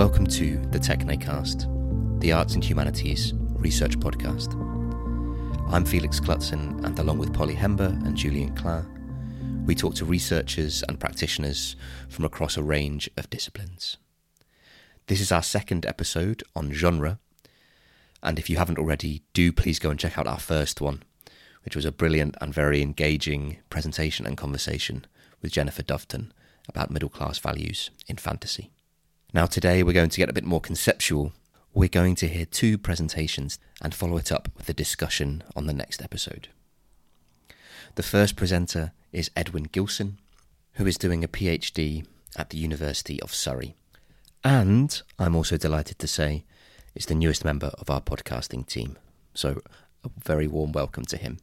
Welcome to the Technecast, the Arts and Humanities Research Podcast. I'm Felix Clutson, and along with Polly Hember and Julian Clare, we talk to researchers and practitioners from across a range of disciplines. This is our second episode on genre, and if you haven't already, do please go and check out our first one, which was a brilliant and very engaging presentation and conversation with Jennifer Doveton about middle class values in fantasy. Now, today we're going to get a bit more conceptual. We're going to hear two presentations and follow it up with a discussion on the next episode. The first presenter is Edwin Gilson, who is doing a PhD at the University of Surrey. And I'm also delighted to say is the newest member of our podcasting team. So, a very warm welcome to him.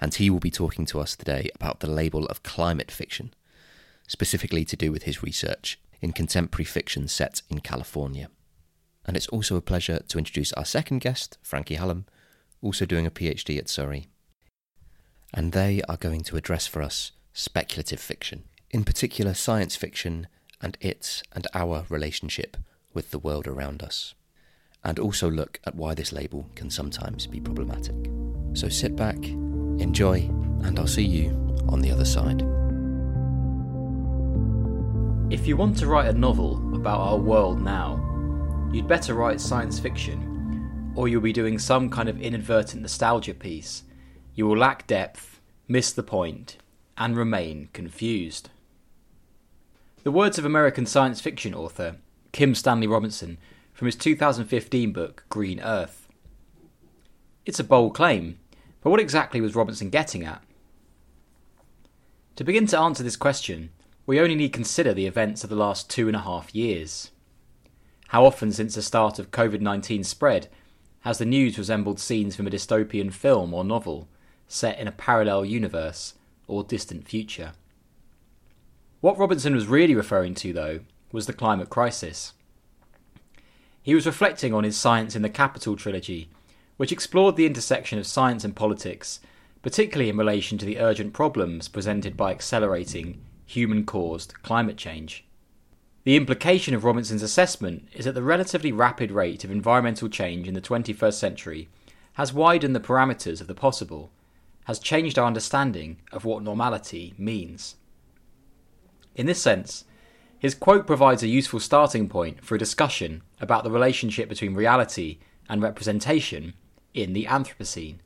And he will be talking to us today about the label of climate fiction, specifically to do with his research in contemporary fiction set in California. And it's also a pleasure to introduce our second guest, Frankie Hallam, also doing a PhD at Surrey. And they are going to address for us speculative fiction, in particular science fiction and its and our relationship with the world around us, and also look at why this label can sometimes be problematic. So sit back, enjoy, and I'll see you on the other side. If you want to write a novel about our world now, you'd better write science fiction, or you'll be doing some kind of inadvertent nostalgia piece. You will lack depth, miss the point, and remain confused. The words of American science fiction author Kim Stanley Robinson from his 2015 book Green Earth. It's a bold claim, but what exactly was Robinson getting at? To begin to answer this question, we only need consider the events of the last two and a half years. How often since the start of COVID 19 spread has the news resembled scenes from a dystopian film or novel set in a parallel universe or distant future? What Robinson was really referring to, though, was the climate crisis. He was reflecting on his Science in the Capital trilogy, which explored the intersection of science and politics, particularly in relation to the urgent problems presented by accelerating human caused climate change. The implication of Robinson's assessment is that the relatively rapid rate of environmental change in the 21st century has widened the parameters of the possible, has changed our understanding of what normality means. In this sense, his quote provides a useful starting point for a discussion about the relationship between reality and representation in the Anthropocene,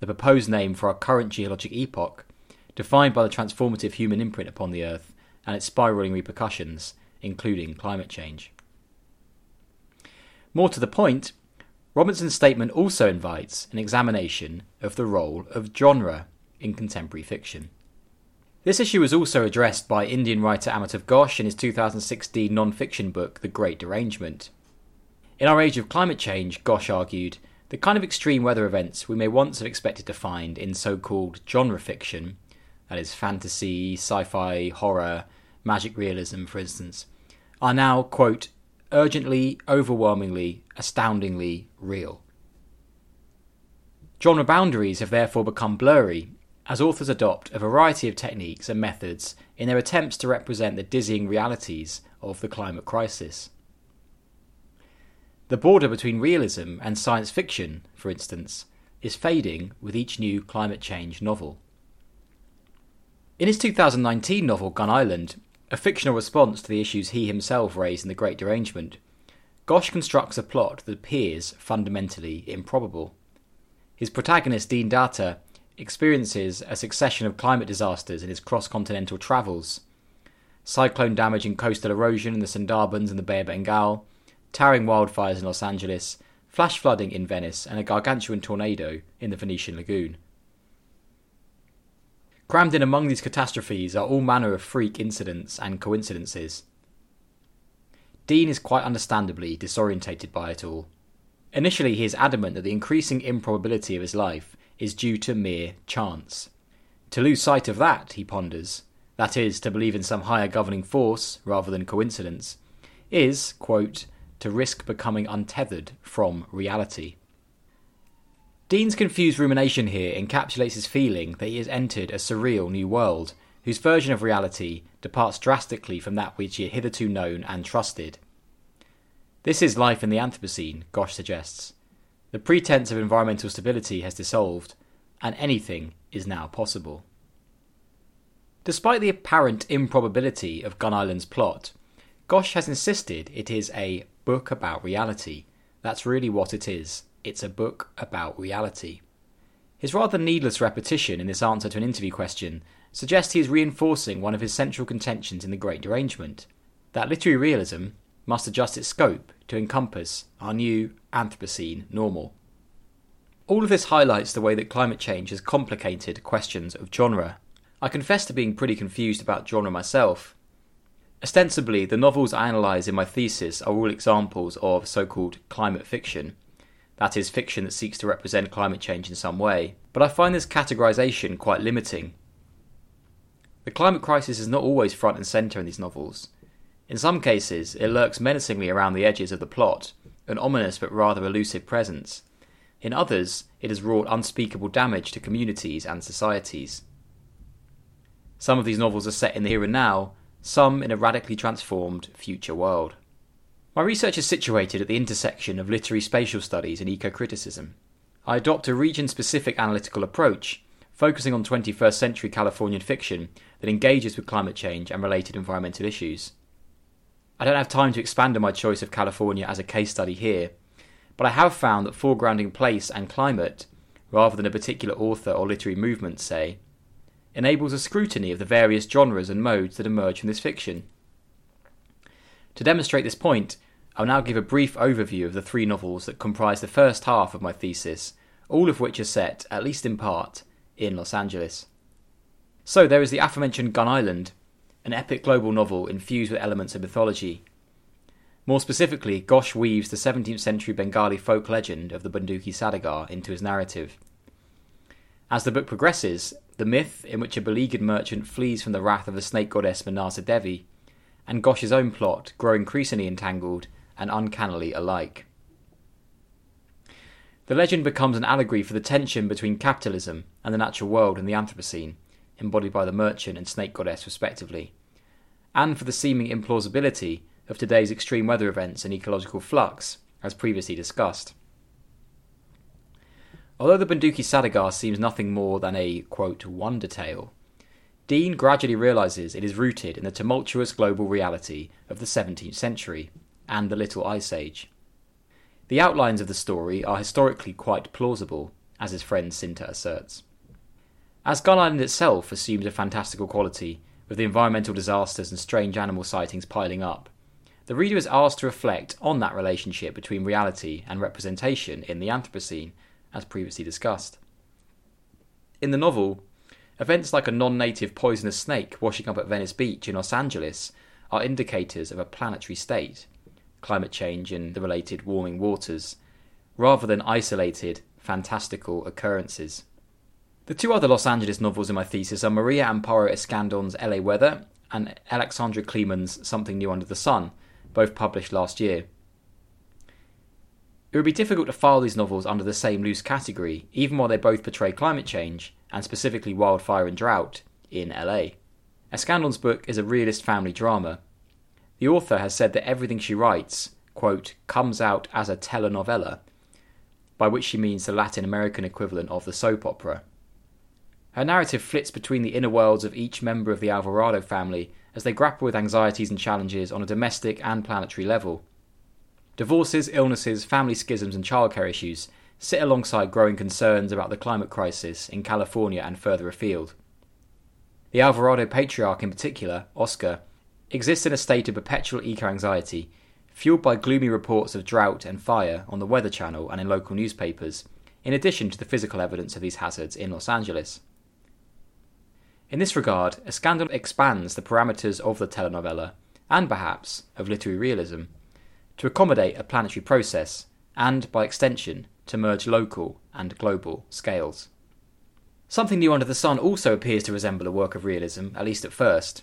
the proposed name for our current geologic epoch defined by the transformative human imprint upon the Earth and its spiralling repercussions, including climate change. More to the point, Robinson's statement also invites an examination of the role of genre in contemporary fiction. This issue was also addressed by Indian writer Amitav Ghosh in his 2016 non fiction book, The Great Derangement. In our age of climate change, Ghosh argued, the kind of extreme weather events we may once have expected to find in so called genre fiction that is fantasy, sci-fi, horror, magic realism, for instance, are now, quote, urgently, overwhelmingly, astoundingly real. Genre boundaries have therefore become blurry as authors adopt a variety of techniques and methods in their attempts to represent the dizzying realities of the climate crisis. The border between realism and science fiction, for instance, is fading with each new climate change novel. In his 2019 novel Gun Island, a fictional response to the issues he himself raised in The Great Derangement, Ghosh constructs a plot that appears fundamentally improbable. His protagonist, Deen Datta, experiences a succession of climate disasters in his cross continental travels cyclone damage and coastal erosion in the Sundarbans and the Bay of Bengal, towering wildfires in Los Angeles, flash flooding in Venice, and a gargantuan tornado in the Venetian lagoon. Crammed in among these catastrophes are all manner of freak incidents and coincidences. Deen is quite understandably disorientated by it all. Initially, he is adamant that the increasing improbability of his life is due to mere chance. To lose sight of that, he ponders, that is, to believe in some higher governing force rather than coincidence, is, quote, to risk becoming untethered from reality. Deen's confused rumination here encapsulates his feeling that he has entered a surreal new world, whose version of reality departs drastically from that which he had hitherto known and trusted. This is life in the Anthropocene, Ghosh suggests. The pretense of environmental stability has dissolved, and anything is now possible. Despite the apparent improbability of Gun Island's plot, Ghosh has insisted it is a book about reality. That's really what it is. It's a book about reality. His rather needless repetition in this answer to an interview question suggests he is reinforcing one of his central contentions in The Great Derangement that literary realism must adjust its scope to encompass our new Anthropocene normal. All of this highlights the way that climate change has complicated questions of genre. I confess to being pretty confused about genre myself. Ostensibly, the novels I analyse in my thesis are all examples of so called climate fiction, that is, fiction that seeks to represent climate change in some way, but I find this categorisation quite limiting. The climate crisis is not always front and centre in these novels. In some cases, it lurks menacingly around the edges of the plot, an ominous but rather elusive presence. In others, it has wrought unspeakable damage to communities and societies. Some of these novels are set in the here and now, some in a radically transformed future world. My research is situated at the intersection of literary spatial studies and eco criticism. I adopt a region specific analytical approach, focusing on 21st century Californian fiction that engages with climate change and related environmental issues. I don't have time to expand on my choice of California as a case study here, but I have found that foregrounding place and climate, rather than a particular author or literary movement, say, enables a scrutiny of the various genres and modes that emerge from this fiction. To demonstrate this point, I'll now give a brief overview of the three novels that comprise the first half of my thesis, all of which are set, at least in part, in Los Angeles. So there is the aforementioned Gun Island, an epic global novel infused with elements of mythology. More specifically, Ghosh weaves the 17th century Bengali folk legend of the Bonduki Sadagar into his narrative. As the book progresses, the myth in which a beleaguered merchant flees from the wrath of the snake goddess Manasa Devi, and Ghosh's own plot grow increasingly entangled and uncannily alike. The legend becomes an allegory for the tension between capitalism and the natural world in the Anthropocene, embodied by the merchant and snake goddess respectively, and for the seeming implausibility of today's extreme weather events and ecological flux, as previously discussed. Although the Bonduki Sadagar seems nothing more than a, quote, wonder tale, Deen gradually realizes it is rooted in the tumultuous global reality of the 17th century and the Little Ice Age. The outlines of the story are historically quite plausible, as his friend Cinta asserts. As Gun Island itself assumes a fantastical quality, with the environmental disasters and strange animal sightings piling up, the reader is asked to reflect on that relationship between reality and representation in the Anthropocene, as previously discussed. In the novel, events like a non native poisonous snake washing up at Venice Beach in Los Angeles are indicators of a planetary state, climate change and the related warming waters, rather than isolated, fantastical occurrences. The two other Los Angeles novels in my thesis are Maria Amparo Escandon's LA Weather and Alexandra Kleeman's Something New Under the Sun, both published last year. It would be difficult to file these novels under the same loose category, even while they both portray climate change, and specifically wildfire and drought, in LA. Escandon's book is a realist family drama. The author has said that everything she writes, quote, comes out as a telenovela, by which she means the Latin American equivalent of the soap opera. Her narrative flits between the inner worlds of each member of the Alvarado family as they grapple with anxieties and challenges on a domestic and planetary level. Divorces, illnesses, family schisms, and childcare issues sit alongside growing concerns about the climate crisis in California and further afield. The Alvarado patriarch, in particular, Oscar, exists in a state of perpetual eco anxiety, fueled by gloomy reports of drought and fire on the Weather Channel and in local newspapers, in addition to the physical evidence of these hazards in Los Angeles. In this regard, Escandon expands the parameters of the telenovela, and perhaps of literary realism, to accommodate a planetary process, and, by extension, to merge local and global scales. Something New Under the Sun also appears to resemble a work of realism, at least at first.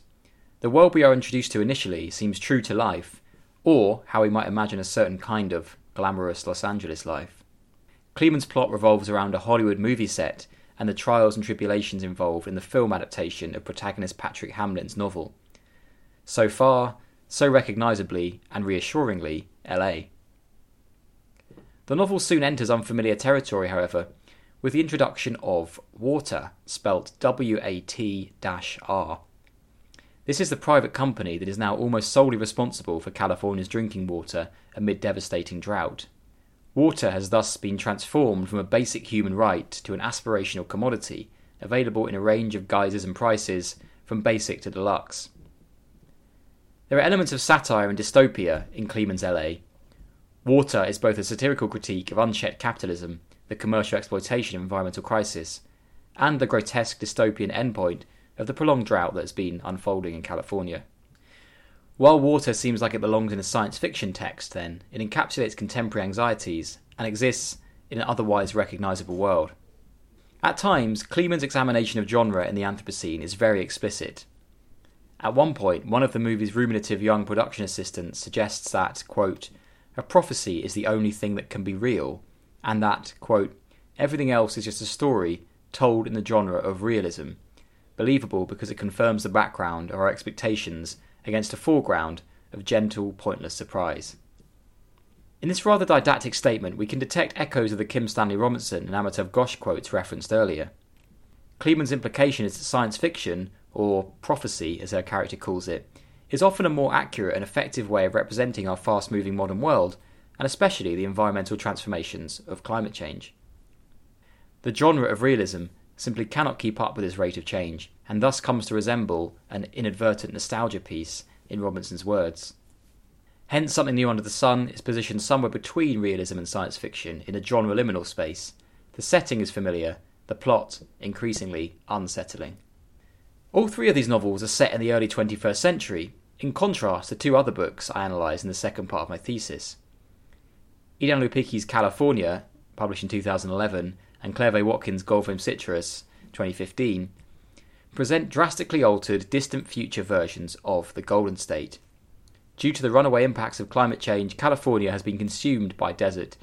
The world we are introduced to initially seems true to life, or how we might imagine a certain kind of glamorous Los Angeles life. Kleeman's plot revolves around a Hollywood movie set and the trials and tribulations involved in the film adaptation of protagonist Patrick Hamlin's novel. So far, so recognisably and reassuringly, LA. The novel soon enters unfamiliar territory, however, with the introduction of Water, spelt W A T R. This is the private company that is now almost solely responsible for California's drinking water amid devastating drought. Water has thus been transformed from a basic human right to an aspirational commodity available in a range of guises and prices from basic to deluxe. There are elements of satire and dystopia in Kleeman's LA. Water is both a satirical critique of unchecked capitalism, the commercial exploitation of environmental crisis, and the grotesque dystopian endpoint of the prolonged drought that has been unfolding in California. While water seems like it belongs in a science fiction text, then, it encapsulates contemporary anxieties and exists in an otherwise recognisable world. At times, Kleeman's examination of genre in the Anthropocene is very explicit. At one point, one of the movie's ruminative young production assistants suggests that, quote, a prophecy is the only thing that can be real, and that, quote, everything else is just a story told in the genre of realism, believable because it confirms the background of our expectations against a foreground of gentle, pointless surprise. In this rather didactic statement, we can detect echoes of the Kim Stanley Robinson and Amitav Ghosh quotes referenced earlier. Kleeman's implication is that science fiction, or prophecy as her character calls it, is often a more accurate and effective way of representing our fast moving modern world, and especially the environmental transformations of climate change. The genre of realism simply cannot keep up with this rate of change, and thus comes to resemble an inadvertent nostalgia piece, in Robinson's words. Hence, something new under the sun is positioned somewhere between realism and science fiction in a genre liminal space. The setting is familiar, the plot increasingly unsettling. All three of these novels are set in the early 21st century, in contrast to two other books I analysed in the second part of my thesis. Edan Lepucki's California, published in 2011, and Claire Vaye Watkins' Gold Fame Citrus, 2015, present drastically altered, distant future versions of the Golden State. Due to the runaway impacts of climate change, California has been consumed by desert,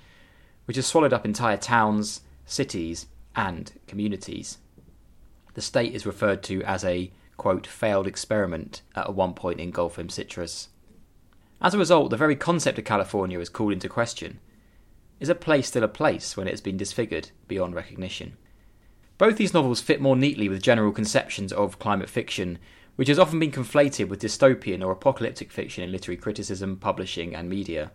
which has swallowed up entire towns, cities, and communities. The state is referred to as a quote failed experiment at one point in Gold Fame Citrus. As a result, the very concept of California is called into question. Is a place still a place when it has been disfigured beyond recognition? Both these novels fit more neatly with general conceptions of climate fiction, which has often been conflated with dystopian or apocalyptic fiction in literary criticism, publishing, and media.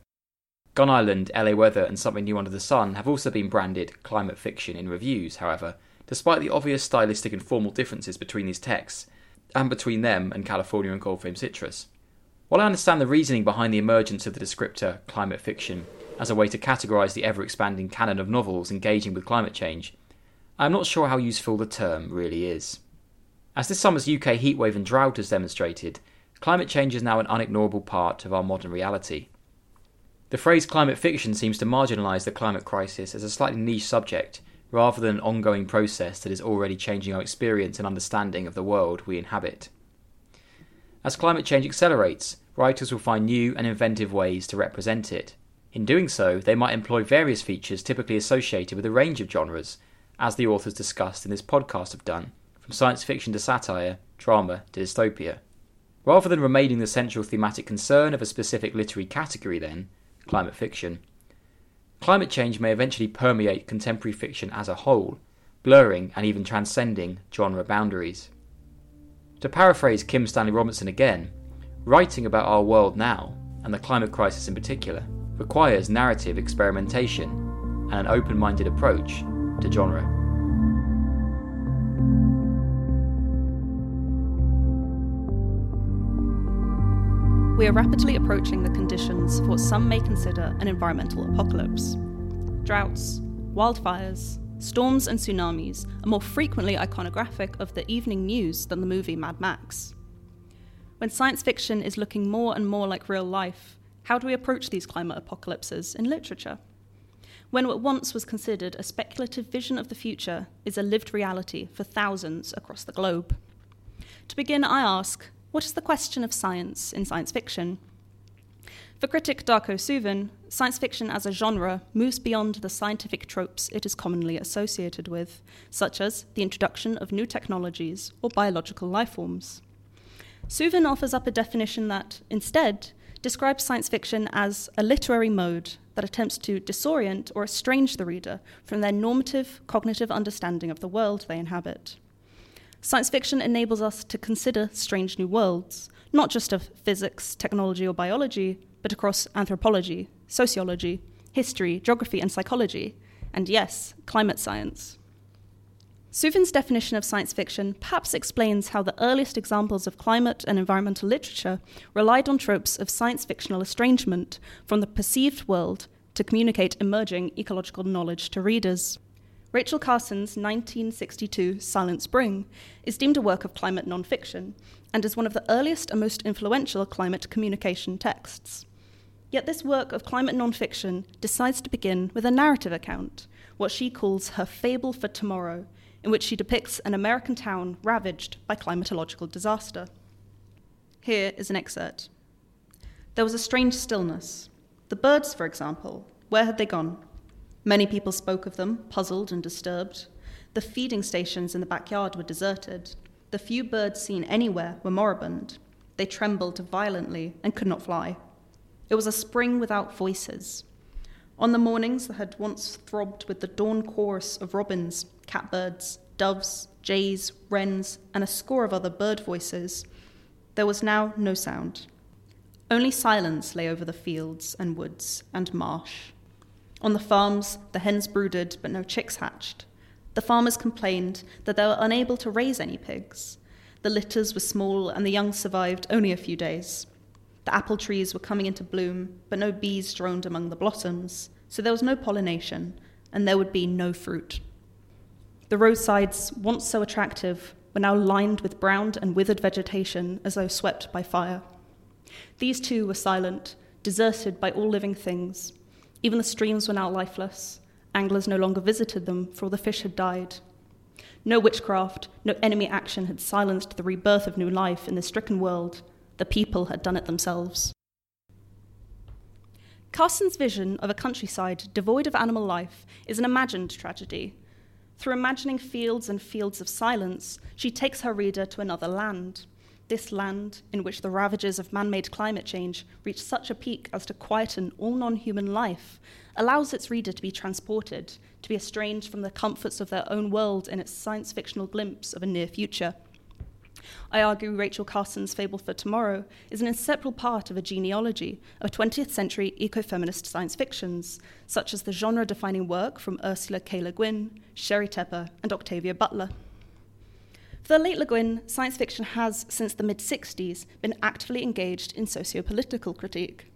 Gun Island, LA Weather, and Something New Under the Sun have also been branded climate fiction in reviews, however, despite the obvious stylistic and formal differences between these texts, and between them and California and Gold Fame Citrus. While I understand the reasoning behind the emergence of the descriptor climate fiction as a way to categorise the ever expanding canon of novels engaging with climate change, I am not sure how useful the term really is. As this summer's UK heatwave and drought has demonstrated, climate change is now an unignorable part of our modern reality. The phrase climate fiction seems to marginalise the climate crisis as a slightly niche subject, rather than an ongoing process that is already changing our experience and understanding of the world we inhabit. As climate change accelerates, writers will find new and inventive ways to represent it. In doing so, they might employ various features typically associated with a range of genres, as the authors discussed in this podcast have done, from science fiction to satire, drama to dystopia. Rather than remaining the central thematic concern of a specific literary category, then, climate fiction, climate change may eventually permeate contemporary fiction as a whole, blurring and even transcending genre boundaries. To paraphrase Kim Stanley Robinson again, writing about our world now, and the climate crisis in particular, requires narrative experimentation and an open minded approach to genre. We are rapidly approaching the conditions for what some may consider an environmental apocalypse. Droughts, wildfires, storms, and tsunamis are more frequently iconographic of the evening news than the movie Mad Max. When science fiction is looking more and more like real life, how do we approach these climate apocalypses in literature? when what once was considered a speculative vision of the future is a lived reality for thousands across the globe. To begin, I ask what is the question of science in science fiction? For critic Darko Suvin, science fiction as a genre moves beyond the scientific tropes it is commonly associated with, such as the introduction of new technologies or biological life forms. Suvin offers up a definition that, instead, describes science fiction as a literary mode that attempts to disorient or estrange the reader from their normative cognitive understanding of the world they inhabit. Science fiction enables us to consider strange new worlds, not just of physics, technology, or biology, but across anthropology, sociology, history, geography, and psychology, and yes, climate science. Suvin's definition of science fiction perhaps explains how the earliest examples of climate and environmental literature relied on tropes of science fictional estrangement from the perceived world to communicate emerging ecological knowledge to readers. Rachel Carson's 1962 Silent Spring is deemed a work of climate nonfiction and is one of the earliest and most influential climate communication texts. Yet this work of climate nonfiction decides to begin with a narrative account, what she calls her fable for tomorrow, in which she depicts an American town ravaged by climatological disaster. Here is an excerpt. There was a strange stillness. The birds, for example, where had they gone? Many people spoke of them, puzzled and disturbed. The feeding stations in the backyard were deserted. The few birds seen anywhere were moribund. They trembled violently and could not fly. It was a spring without voices. On the mornings that had once throbbed with the dawn chorus of robins, catbirds, doves, jays, wrens, and a score of other bird voices, there was now no sound. Only silence lay over the fields and woods and marsh. On the farms, the hens brooded, but no chicks hatched. The farmers complained that they were unable to raise any pigs. The litters were small, and the young survived only a few days. The apple trees were coming into bloom, but no bees droned among the blossoms, so there was no pollination, and there would be no fruit. The roadsides, once so attractive, were now lined with browned and withered vegetation as though swept by fire. These too were silent, deserted by all living things. Even the streams were now lifeless. Anglers no longer visited them, for all the fish had died. No witchcraft, no enemy action had silenced the rebirth of new life in this stricken world, the people had done it themselves. Carson's vision of a countryside devoid of animal life is an imagined tragedy. Through imagining fields and fields of silence, she takes her reader to another land. This land, in which the ravages of man made climate change reach such a peak as to quieten all non human life, allows its reader to be transported, to be estranged from the comforts of their own world in its science fictional glimpse of a near future. I argue Rachel Carson's Fable for Tomorrow is an inseparable part of a genealogy of 20th century ecofeminist science fictions, such as the genre defining work from Ursula K. Le Guin, Sheri Tepper, and Octavia Butler. For the late Le Guin, science fiction has, since the mid 60s, been actively engaged in socio political critique.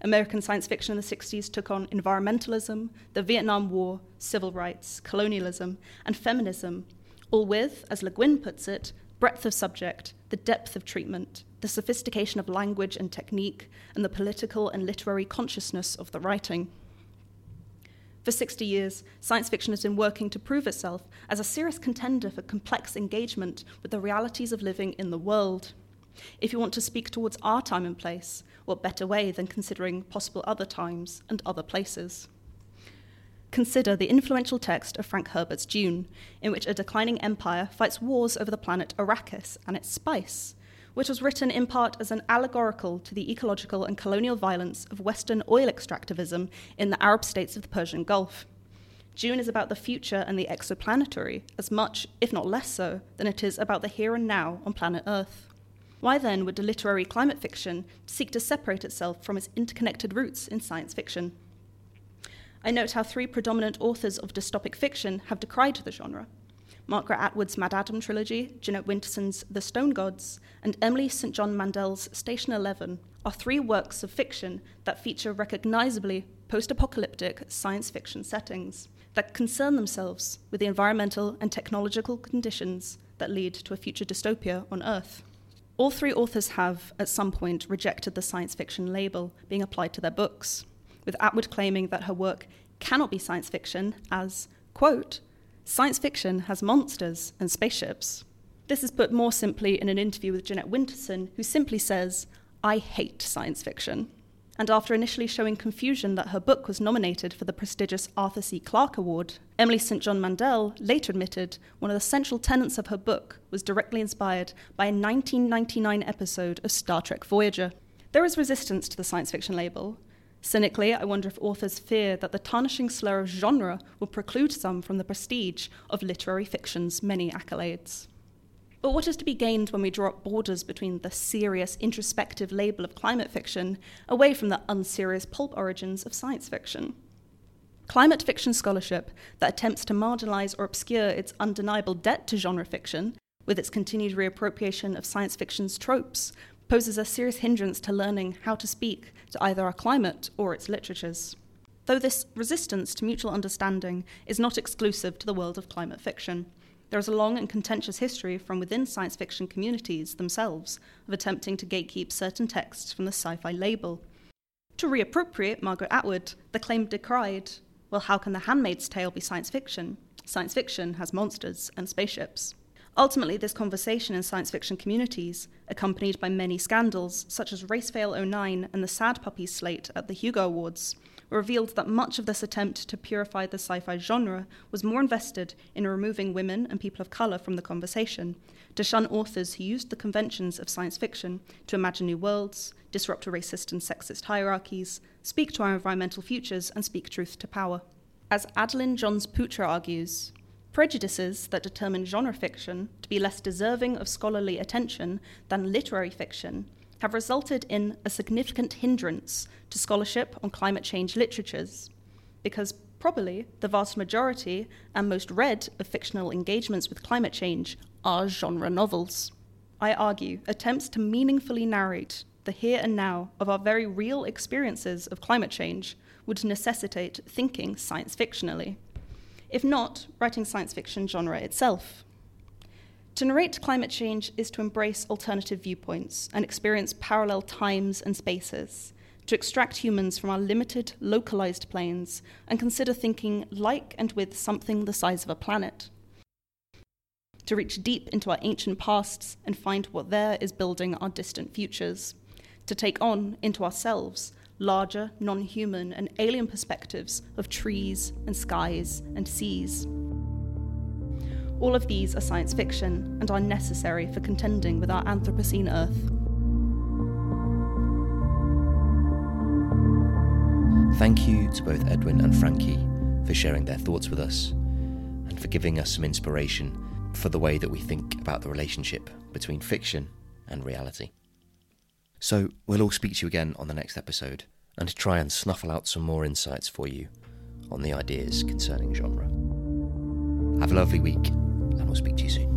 American science fiction in the 60s took on environmentalism, the Vietnam War, civil rights, colonialism, and feminism, all with, as Le Guin puts it, breadth of subject, the depth of treatment, the sophistication of language and technique, and the political and literary consciousness of the writing. For 60 years, science fiction has been working to prove itself as a serious contender for complex engagement with the realities of living in the world. If you want to speak towards our time and place, what better way than considering possible other times and other places? Consider the influential text of Frank Herbert's Dune, in which a declining empire fights wars over the planet Arrakis and its spice, which was written in part as an allegorical to the ecological and colonial violence of Western oil extractivism in the Arab states of the Persian Gulf. Dune is about the future and the exoplanetary, as much, if not less so, than it is about the here and now on planet Earth. Why then would literary climate fiction seek to separate itself from its interconnected roots in science fiction? I note how three predominant authors of dystopic fiction have decried the genre Margaret Atwood's MaddAddam trilogy, Jeanette Winterson's The Stone Gods, and Emily St. John Mandel's Station 11 are three works of fiction that feature recognizably post apocalyptic science fiction settings that concern themselves with the environmental and technological conditions that lead to a future dystopia on Earth. All three authors have, at some point, rejected the science fiction label being applied to their books with Atwood claiming that her work cannot be science fiction as, quote, science fiction has monsters and spaceships. This is put more simply in an interview with Jeanette Winterson, who simply says, I hate science fiction. And after initially showing confusion that her book was nominated for the prestigious Arthur C. Clarke Award, Emily St. John Mandel later admitted one of the central tenets of her book was directly inspired by a 1999 episode of Star Trek Voyager. There is resistance to the science fiction label. Cynically, I wonder if authors fear that the tarnishing slur of genre will preclude some from the prestige of literary fiction's many accolades. But what is to be gained when we draw up borders between the serious, introspective label of climate fiction away from the unserious pulp origins of science fiction? Climate fiction scholarship that attempts to marginalize or obscure its undeniable debt to genre fiction, with its continued reappropriation of science fiction's tropes, poses a serious hindrance to learning how to speak to either our climate or its literatures. Though this resistance to mutual understanding is not exclusive to the world of climate fiction, there is a long and contentious history from within science fiction communities themselves of attempting to gatekeep certain texts from the sci fi label. To reappropriate Margaret Atwood, the claim decried well, how can The Handmaid's Tale be science fiction? Science fiction has monsters and spaceships. Ultimately, this conversation in science fiction communities, accompanied by many scandals, such as Racefail 09 and the Sad Puppies slate at the Hugo Awards, revealed that much of this attempt to purify the sci fi genre was more invested in removing women and people of colour from the conversation, to shun authors who used the conventions of science fiction to imagine new worlds, disrupt racist and sexist hierarchies, speak to our environmental futures, and speak truth to power. As Adeline Johns Putra argues, prejudices that determine genre fiction to be less deserving of scholarly attention than literary fiction have resulted in a significant hindrance to scholarship on climate change literatures, because probably the vast majority and most read of fictional engagements with climate change are genre novels. I argue attempts to meaningfully narrate the here and now of our very real experiences of climate change would necessitate thinking science fictionally, if not writing science fiction genre itself. To narrate climate change is to embrace alternative viewpoints and experience parallel times and spaces, to extract humans from our limited, localized planes and consider thinking like and with something the size of a planet. To reach deep into our ancient pasts and find what there is building our distant futures. To take on into ourselves larger, non human, and alien perspectives of trees and skies and seas. All of these are science fiction and are necessary for contending with our Anthropocene Earth. Thank you to both Edwin and Frankie for sharing their thoughts with us and for giving us some inspiration for the way that we think about the relationship between fiction and reality. So, we'll all speak to you again on the next episode and try and snuffle out some more insights for you on the ideas concerning genre. Have a lovely week, and we'll speak to you soon.